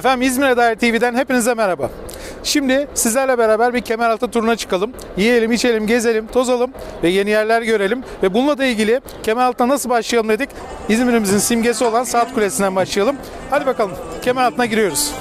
Efendim İzmir'e dair TV'den hepinize merhaba. Şimdi sizlerle beraber bir Kemeraltı turuna çıkalım. Yiyelim, içelim, gezelim, tozalım ve yeni yerler görelim. Ve bununla da ilgili Kemeraltı'na nasıl başlayalım dedik. İzmir'imizin simgesi olan Saat Kulesi'nden başlayalım. Hadi bakalım Kemeraltı'na giriyoruz.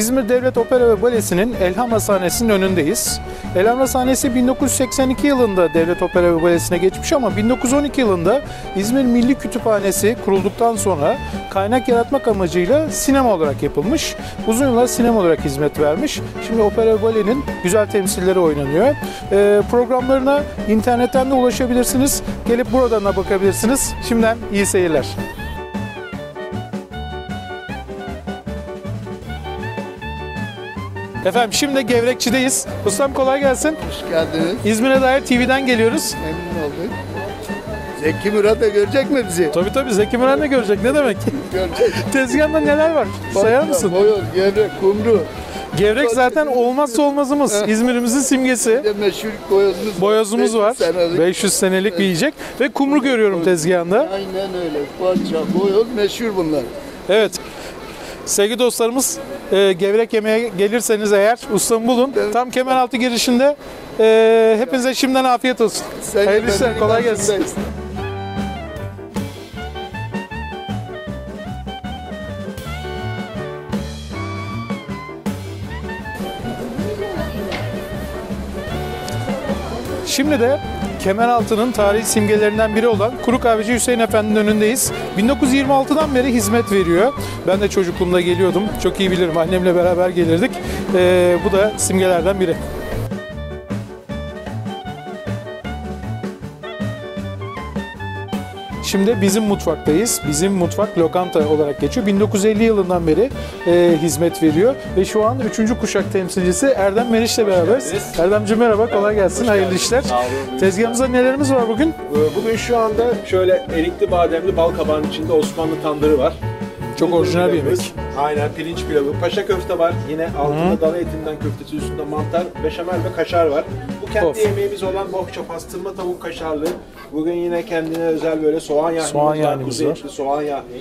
İzmir Devlet Opera ve Balesi'nin Elhamra sahnesinin önündeyiz. Elhamra sahnesi 1982 yılında Devlet Opera ve Balesi'ne geçmiş ama 1912 yılında İzmir Milli Kütüphanesi kurulduktan sonra kaynak yaratmak amacıyla sinema olarak yapılmış. Uzun yıllar sinema olarak hizmet vermiş. Şimdi opera ve balenin güzel temsilleri oynanıyor. Ee, programlarına internetten de ulaşabilirsiniz. Gelip buradan da bakabilirsiniz. Şimdiden iyi seyirler. Efendim şimdi Gevrekçi'deyiz. Ustam kolay gelsin. Hoş geldiniz. İzmir'e dair TV'den geliyoruz. Memnun olduk. Zeki Murat da görecek mi bizi? Tabii tabii Zeki Müren de görecek. Ne demek? Görecek. Tezgahında neler var? Sayar mısın? Boyoz, gevrek, kumru. Gevrek zaten olmazsa olmazımız. İzmir'imizin simgesi. Bir de meşhur boyozumuz, Boyozumuz var. 500 senelik. 500 senelik bir yiyecek. Ve kumru görüyorum tezgahında. Aynen öyle. Parça, boyoz meşhur bunlar. Evet. Sevgili dostlarımız e, gevrek yemeye gelirseniz eğer ustamı bulun. Tam Kemeraltı girişinde. E, hepinize şimdiden afiyet olsun. Sen Hayırlı işler, kolay gelsin. başındayız. Şimdi de Kemeraltı'nın tarihi simgelerinden biri olan Kuru Kahveci Hüseyin Efendi'nin önündeyiz. 1926'dan beri hizmet veriyor. Ben de çocukluğumda geliyordum. Çok iyi bilirim. Annemle beraber gelirdik. Ee, bu da simgelerden biri. Şimdi bizim mutfaktayız. Bizim mutfak lokanta olarak geçiyor. 1950 yılından beri e, hizmet veriyor ve şu an 3. kuşak temsilcisi Erdem Meriç'le beraberiz. Erdemciğim merhaba, kolay gelsin, hayırlı işler. Tezgahımızda nelerimiz var bugün? Ee, Bugün şu anda şöyle erikli bademli bal kabağının içinde Osmanlı tandırı var. Çok orijinal bir yemek. Aynen pirinç pilavı. Paşa köfte var. Yine altında dana etinden köftesi üstünde mantar, beşamel ve kaşar var. Kendi Of. yemeğimiz olan bohça pastırma tavuk kaşarlı. Bugün yine kendine özel böyle soğan yahnimiz Soğan var. kuzu var. etli soğan yahni.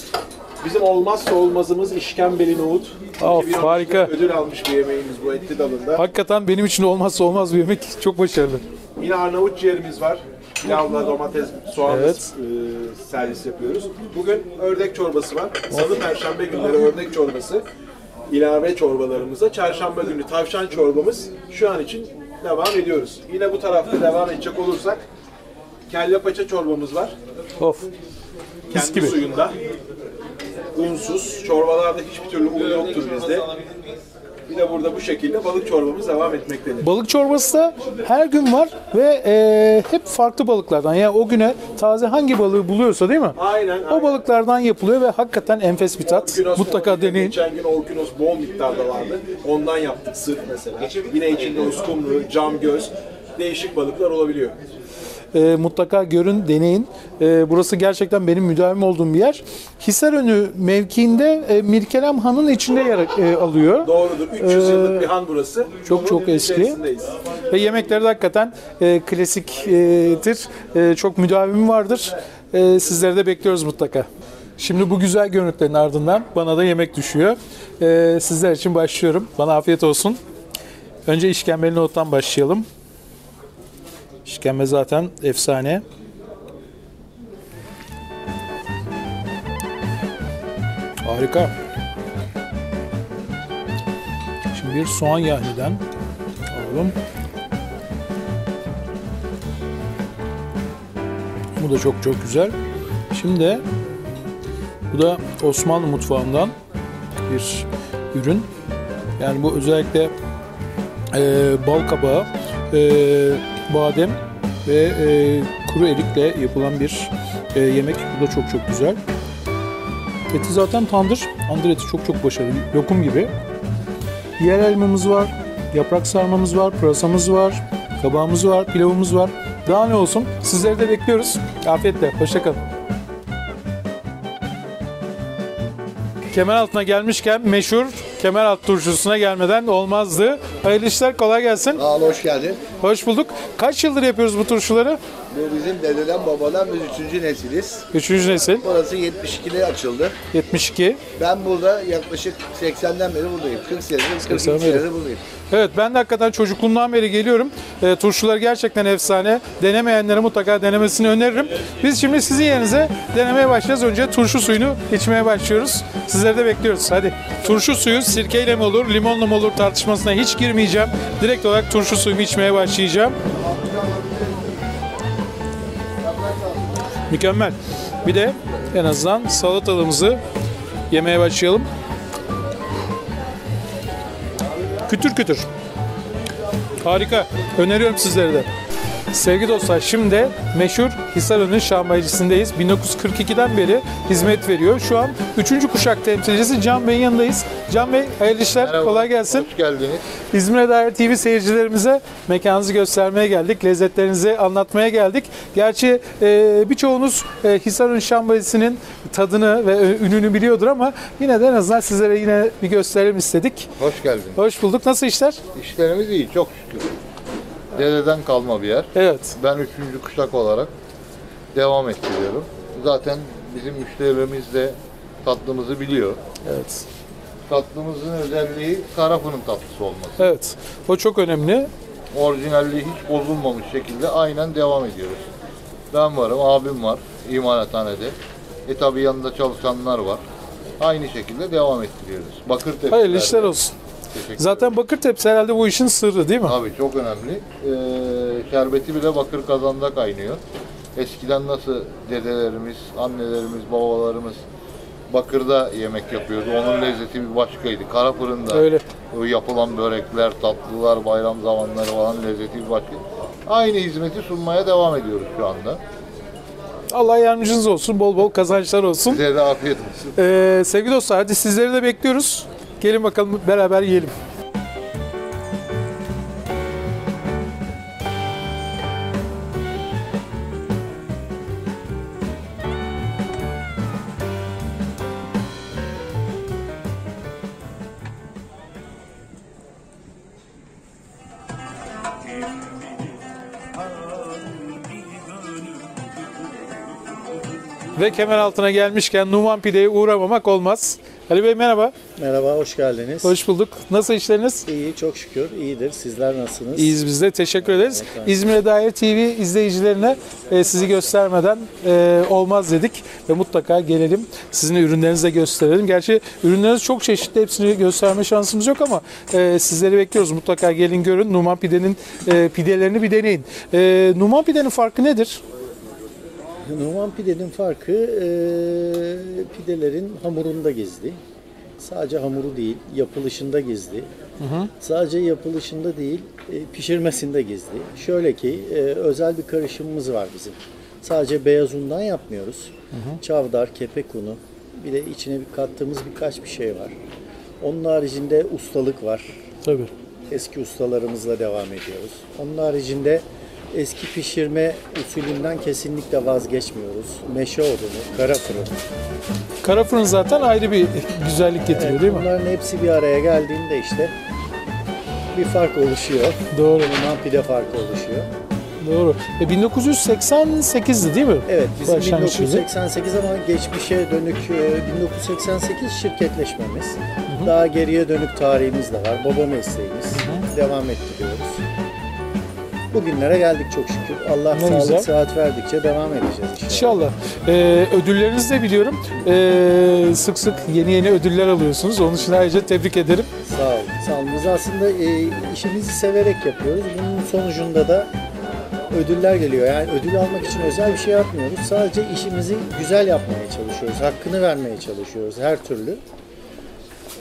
Bizim olmazsa olmazımız işkembeli nohut. Of, 2013'te harika. Ödül almış bir yemeğimiz bu etli dalında. Hakikaten benim için olmazsa olmaz bir yemek. Çok başarılı. Yine Arnavut ciğerimiz var. Pilavla domates, soğanla Evet. e, servis yapıyoruz. Bugün ördek çorbası var. Salı, perşembe günleri ördek çorbası. ilave çorbalarımıza. Çarşamba günü tavşan çorbamız şu an için devam ediyoruz. Yine bu tarafta devam edecek olursak kelle paça çorbamız var. Of. Mis Kendi gibi. suyunda. Unsuz. Çorbalarda hiçbir türlü un yoktur bizde. Bir de burada bu şekilde balık çorbamız devam etmektedir. Balık çorbası da her gün var ve e, hep farklı balıklardan. Yani o güne taze hangi balığı buluyorsa değil mi? Aynen. O balıklardan yapılıyor ve hakikaten enfes bir tat. Orkinos Mutlaka deneyin. Geçen gün Orkinos bol miktarda vardı. Ondan yaptık sırf mesela. Yine içinde uskumru, cam göz, değişik balıklar olabiliyor. E, mutlaka görün, deneyin. E, burası gerçekten benim müdavim olduğum bir yer. Hisarönü mevkiinde e, Mirkelem Han'ın içinde yer e, alıyor. Doğrudur. 300 yıllık bir han burası. Ee, çok Bunun çok eski. Ve yemekleri de hakikaten e, klasiktir. E, çok müdavimi vardır. E, sizleri de bekliyoruz mutlaka. Şimdi bu güzel görüntülerin ardından bana da yemek düşüyor. E, sizler için başlıyorum. Bana afiyet olsun. Önce işkembeli nohuttan başlayalım. İşkembe zaten efsane. Harika. Şimdi bir soğan yahniden alalım. Bu da çok çok güzel. Şimdi bu da Osmanlı mutfağından bir ürün. Yani bu özellikle e, bal kabağı, e, badem ve e, kuru erikle yapılan bir e, yemek. Bu da çok çok güzel. Eti zaten tandır. Tandır eti çok çok başarılı. Lokum gibi. Yer elmamız var. Yaprak sarmamız var. Pırasamız var. Kabağımız var. Pilavımız var. Daha ne olsun? Sizleri de bekliyoruz. Afiyetle. Hoşçakalın. Kemer altına gelmişken meşhur Kemeraltı turşusuna gelmeden olmazdı. Hayırlı işler, kolay gelsin. Sağ ol, hoş geldin. Hoş bulduk. Kaç yıldır yapıyoruz bu turşuları? Bu bizim dededen babadan biz üçüncü nesiliz. Üçüncü nesil. Burası 72'de açıldı. 72. Ben burada yaklaşık 80'den beri buradayım. 40 senedir, 42 80 beri. senedir buradayım. Evet ben de hakikaten çocukluğumdan beri geliyorum. E, turşular gerçekten efsane. Denemeyenlere mutlaka denemesini öneririm. Biz şimdi sizin yerinize denemeye başlayacağız. Önce turşu suyunu içmeye başlıyoruz. Sizleri de bekliyoruz. Hadi. Turşu suyu sirkeyle mi olur, limonla mı olur tartışmasına hiç girmeyeceğim. Direkt olarak turşu suyumu içmeye başlayacağım. Mükemmel. Bir de en azından salatalığımızı yemeye başlayalım. Kütür kütür. Harika. Öneriyorum sizlere de. Sevgili dostlar şimdi meşhur Hisarönü Şambaycısı'ndayız. 1942'den beri hizmet veriyor. Şu an 3. kuşak temsilcisi Can Bey'in yanındayız. Can Bey hayırlı işler, kolay gelsin. Hoş geldiniz. İzmir'e dair TV seyircilerimize mekanınızı göstermeye geldik. Lezzetlerinizi anlatmaya geldik. Gerçi e, birçoğunuz e, Hisarön Şambayisi'nin tadını ve e, ününü biliyordur ama yine de en azından sizlere yine bir gösterelim istedik. Hoş geldin. Hoş bulduk. Nasıl işler? İşlerimiz iyi, çok şükür. Dededen kalma bir yer. Evet. Ben üçüncü kuşak olarak devam ettiriyorum. Zaten bizim müşterilerimiz de tatlımızı biliyor. Evet. Tatlımızın özelliği kara fırın tatlısı olması. Evet. O çok önemli. Orijinalliği hiç bozulmamış şekilde aynen devam ediyoruz. Ben varım, abim var imalathanede. E tabi yanında çalışanlar var. Aynı şekilde devam ettiriyoruz. Bakır tepsilerde. Hayırlı işler olsun. Teşekkür Zaten bakır tepsi herhalde bu işin sırrı değil mi? Tabii çok önemli. Ee, şerbeti bile bakır kazanda kaynıyor. Eskiden nasıl dedelerimiz, annelerimiz, babalarımız bakırda yemek yapıyordu. Onun lezzeti bir başkaydı. Kara fırında Öyle. o yapılan börekler, tatlılar, bayram zamanları falan lezzeti bir başka. Aynı hizmeti sunmaya devam ediyoruz şu anda. Allah yardımcınız olsun. Bol bol kazançlar olsun. Size de afiyet olsun. Ee, sevgili dostlar hadi sizleri de bekliyoruz. Gelin bakalım beraber yiyelim. Ve kemer altına gelmişken Numan Pide'ye uğramamak olmaz. Ali Bey merhaba. Merhaba, hoş geldiniz. Hoş bulduk. Nasıl işleriniz? İyi, çok şükür. iyidir. Sizler nasılsınız? İyiyiz biz de. Teşekkür ederiz. İzmir'e dair TV izleyicilerine e, sizi göstermeden e, olmaz dedik. Ve mutlaka gelelim. Sizin ürünlerinizi de gösterelim. Gerçi ürünleriniz çok çeşitli. Hepsini gösterme şansımız yok ama e, sizleri bekliyoruz. Mutlaka gelin görün. Numan Pide'nin e, pidelerini bir deneyin. E, Numan Pide'nin farkı nedir? Numan pidenin farkı e, pidelerin hamurunda gizli. Sadece hamuru değil, yapılışında gizli. Sadece yapılışında değil, e, pişirmesinde gizli. Şöyle ki e, özel bir karışımımız var bizim. Sadece beyaz undan yapmıyoruz. Çavdar, kepek unu, bir de içine bir kattığımız birkaç bir şey var. Onun haricinde ustalık var. Tabii. Eski ustalarımızla devam ediyoruz. Onun haricinde eski pişirme usulünden kesinlikle vazgeçmiyoruz. Meşe odunu, kara fırın. Kara fırın zaten ayrı bir güzellik getiriyor değil mi? Bunların hepsi bir araya geldiğinde işte bir fark oluşuyor. Doğru. Bundan pide farkı oluşuyor. Doğru. E, 1988'di değil mi? Evet bizim Başlangıç yılı. 1988 ama geçmişe dönük e, 1988 şirketleşmemiz. Daha geriye dönük tarihimiz de var. Baba mesleğimiz. Devam ettiriyoruz. Bugünlere geldik çok şükür. Allah Ne sağlık güzel. sıhhat verdikçe devam edeceğiz inşallah. İnşallah. Ee, ödüllerinizi de biliyorum. Ee, sık sık yeni yeni ödüller alıyorsunuz. Onun için ayrıca tebrik ederim. Sağ olun. Sağ olun. Biz aslında e, işimizi severek yapıyoruz. Bunun sonucunda da ödüller geliyor. Yani ödül almak için özel bir şey yapmıyoruz. Sadece işimizi güzel yapmaya çalışıyoruz. Hakkını vermeye çalışıyoruz her türlü.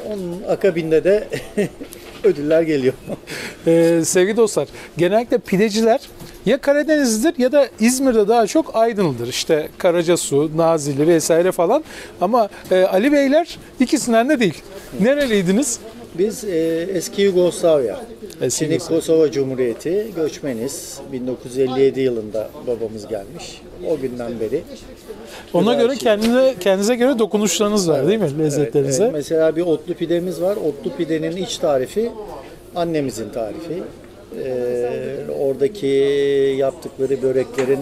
Onun akabinde de ödüller geliyor. Ee, sevgili dostlar, genellikle pideciler ya Karadenizlidir ya da İzmir'de daha çok Aydınlıdır. İşte Karacasu, Nazilli vesaire falan. Ama e, Ali Beyler ikisinden de değil. Nereliydiniz? Biz e, eski Yugoslavya, Eski şimdi. Kosova Cumhuriyeti göçmeniz. 1957 yılında babamız gelmiş. O günden beri. Ona göre Güzel. kendinize kendinize göre dokunuşlarınız var değil mi lezzetlerinize? Evet, mesela bir otlu pidemiz var. Otlu pidenin iç tarifi annemizin tarifi. Ee, oradaki yaptıkları böreklerin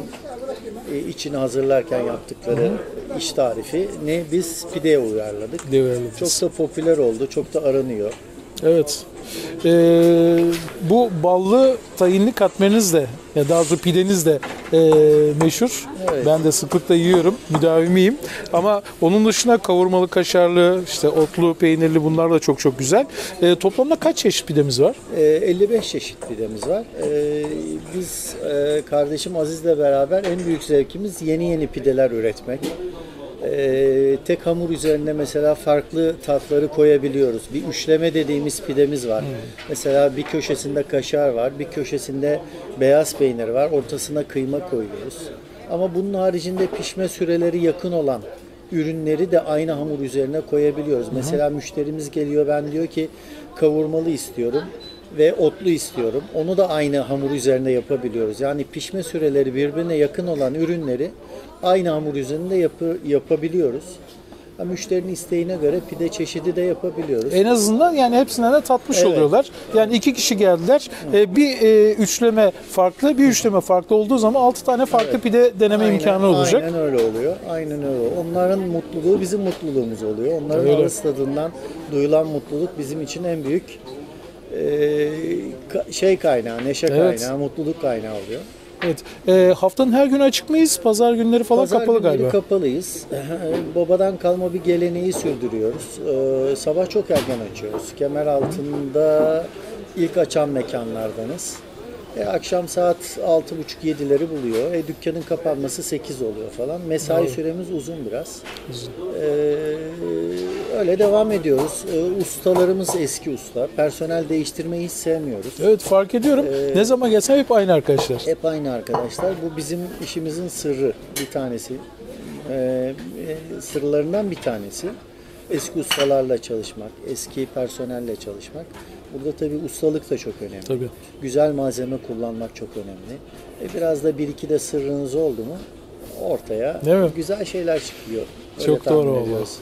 e, içini hazırlarken yaptıkları iç tarifi ne biz pideye uyarladık. Devralıyoruz. Çok da popüler oldu, çok da aranıyor. Evet. Ee, bu ballı tayinli katmeriniz de ya daha doğrusu pideniz de e, meşhur. Evet. Ben de sıklıkla yiyorum. Müdavimiyim. Ama onun dışında kavurmalı, kaşarlı, işte otlu, peynirli bunlar da çok çok güzel. Ee, toplamda kaç çeşit pidemiz var? Ee, 55 çeşit pidemiz var. Ee, biz e, kardeşim Aziz'le beraber en büyük zevkimiz yeni yeni pideler üretmek. Ee, tek hamur üzerine mesela farklı tatları koyabiliyoruz. Bir üçleme dediğimiz pidemiz var. Mesela bir köşesinde kaşar var, bir köşesinde beyaz peynir var, ortasına kıyma koyuyoruz. Ama bunun haricinde pişme süreleri yakın olan ürünleri de aynı hamur üzerine koyabiliyoruz. Mesela müşterimiz geliyor ben diyor ki kavurmalı istiyorum ve otlu istiyorum. Onu da aynı hamur üzerinde yapabiliyoruz. Yani pişme süreleri birbirine yakın olan ürünleri aynı hamur üzerinde yapı, yapabiliyoruz. Ha, Müşterinin isteğine göre pide çeşidi de yapabiliyoruz. En azından yani hepsinden de tatmış Evet. oluyorlar. Yani iki kişi geldiler. Ee, bir e, üçleme farklı, bir üçleme farklı olduğu zaman altı tane farklı pide deneme Aynen- imkanı olacak. Aynen öyle oluyor. Aynen öyle. Onların mutluluğu bizim mutluluğumuz oluyor. Onların Öyle. ağız tadından duyulan mutluluk bizim için en büyük e, ka- şey kaynağı, neşe Evet. kaynağı, mutluluk kaynağı oluyor. Evet. Ee, haftanın her günü açık mıyız? Pazar günleri falan Pazar kapalı günleri galiba. kapalıyız. Babadan kalma bir geleneği sürdürüyoruz. Ee, sabah çok erken açıyoruz. Kemer altında ilk açan mekanlardanız. E, akşam saat 6.30-7'leri buluyor. E, dükkanın kapanması 8 oluyor falan. Mesai süremiz uzun biraz. Ee, öyle devam ediyoruz. Ee, ustalarımız eski usta. Personel değiştirmeyi hiç sevmiyoruz. Evet fark ediyorum. Ee, ne zaman gelsem hep aynı arkadaşlar. Hep aynı arkadaşlar. Bu bizim işimizin sırrı bir tanesi. Ee, e, sırlarından bir tanesi. Eski ustalarla çalışmak, eski personelle çalışmak. Burada tabii ustalık da çok önemli. Tabii. Güzel malzeme kullanmak çok önemli. E biraz da bir iki de sırrınız oldu mu ortaya Değil mi? güzel şeyler çıkıyor. Öyle Çok doğru ediyoruz.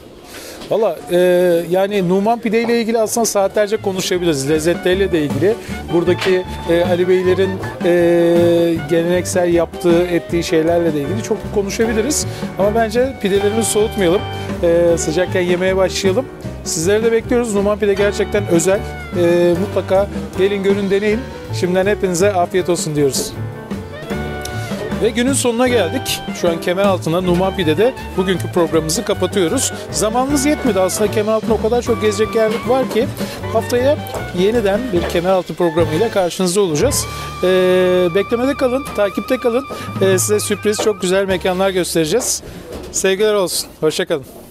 Valla e, yani Numan Pide ile ilgili aslında saatlerce konuşabiliriz. Lezzetleriyle de ilgili. Buradaki e, Ali Beylerin e, geleneksel yaptığı, ettiği şeylerle de ilgili çok konuşabiliriz. Ama bence pidelerimizi soğutmayalım. E, sıcakken yemeye başlayalım. Sizleri de bekliyoruz. Numan Pide gerçekten özel. E, mutlaka gelin görün deneyin. Şimdiden hepinize afiyet olsun diyoruz. Ve günün sonuna geldik. Şu an kemer altında Numan Pide'de bugünkü programımızı kapatıyoruz. Zamanımız yetmedi aslında kemer altında o kadar çok gezecek yer var ki haftaya yeniden bir kemer altı programıyla karşınızda olacağız. Ee, beklemede kalın, takipte kalın. Ee, size sürpriz çok güzel mekanlar göstereceğiz. Sevgiler olsun. Hoşçakalın.